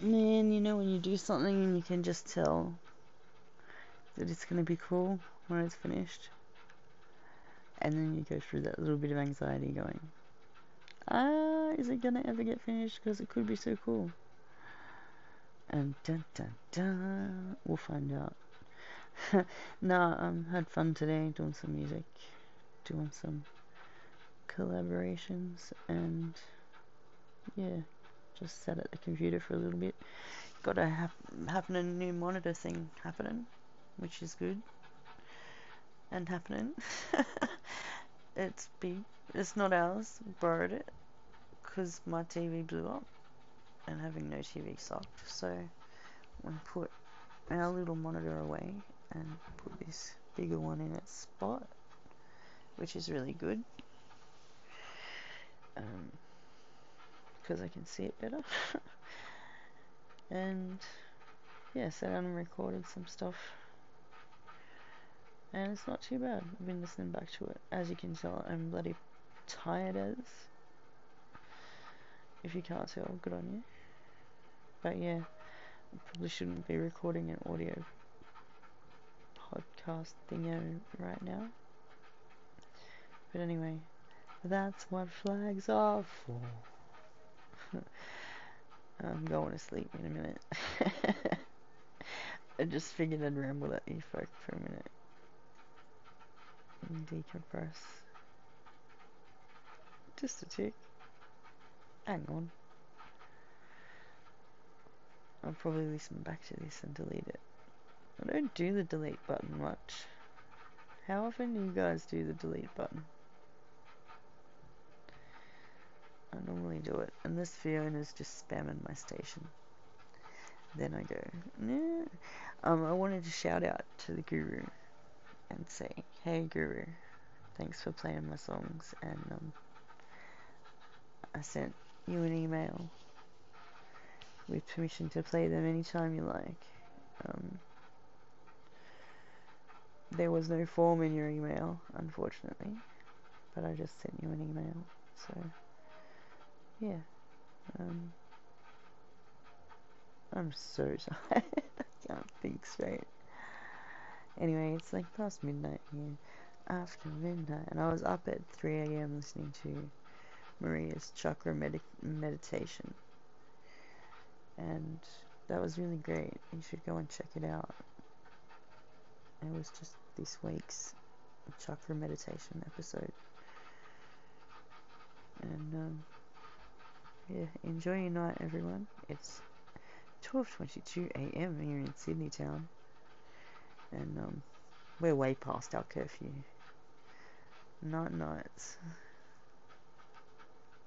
Man, you know when you do something and you can just tell that it's going to be cool when it's finished. And then you go through that little bit of anxiety going, ah, is it going to ever get finished? Because it could be so cool. And dun dun dun, we'll find out. nah, um, had fun today doing some music, doing some collaborations, and yeah, just sat at the computer for a little bit. Got a hap- happening new monitor thing happening, which is good. And happening. it's big. It's not ours. Borrowed it because my TV blew up, and having no TV sucked. So we put our little monitor away and put this bigger one in its spot, which is really good. Um, because I can see it better. and yeah, sat down and recorded some stuff. And it's not too bad. I've been listening back to it. As you can tell, I'm bloody tired as. If you can't tell, good on you. But yeah, I probably shouldn't be recording an audio podcast thingo right now. But anyway, that's what flags are for. I'm going to sleep in a minute. I just figured I'd ramble at you folk for a minute. And decompress. Just a tick. Hang on. I'll probably listen back to this and delete it. I don't do the delete button much. How often do you guys do the delete button? I normally do it, and this Fiona's just spamming my station. Then I go. Um, I wanted to shout out to the guru and say, hey guru, thanks for playing my songs, and um, I sent you an email with permission to play them anytime you like. Um, there was no form in your email, unfortunately, but I just sent you an email, so yeah. Um, I'm so tired. I can't think straight. Anyway, it's like past midnight here. After midnight. And I was up at 3 a.m. listening to Maria's chakra med- meditation. And that was really great. You should go and check it out. It was just this week's chakra meditation episode. And, um, yeah, enjoy your night, everyone. It's 12:22 a.m. here in Sydney town, and um, we're way past our curfew. Night nights.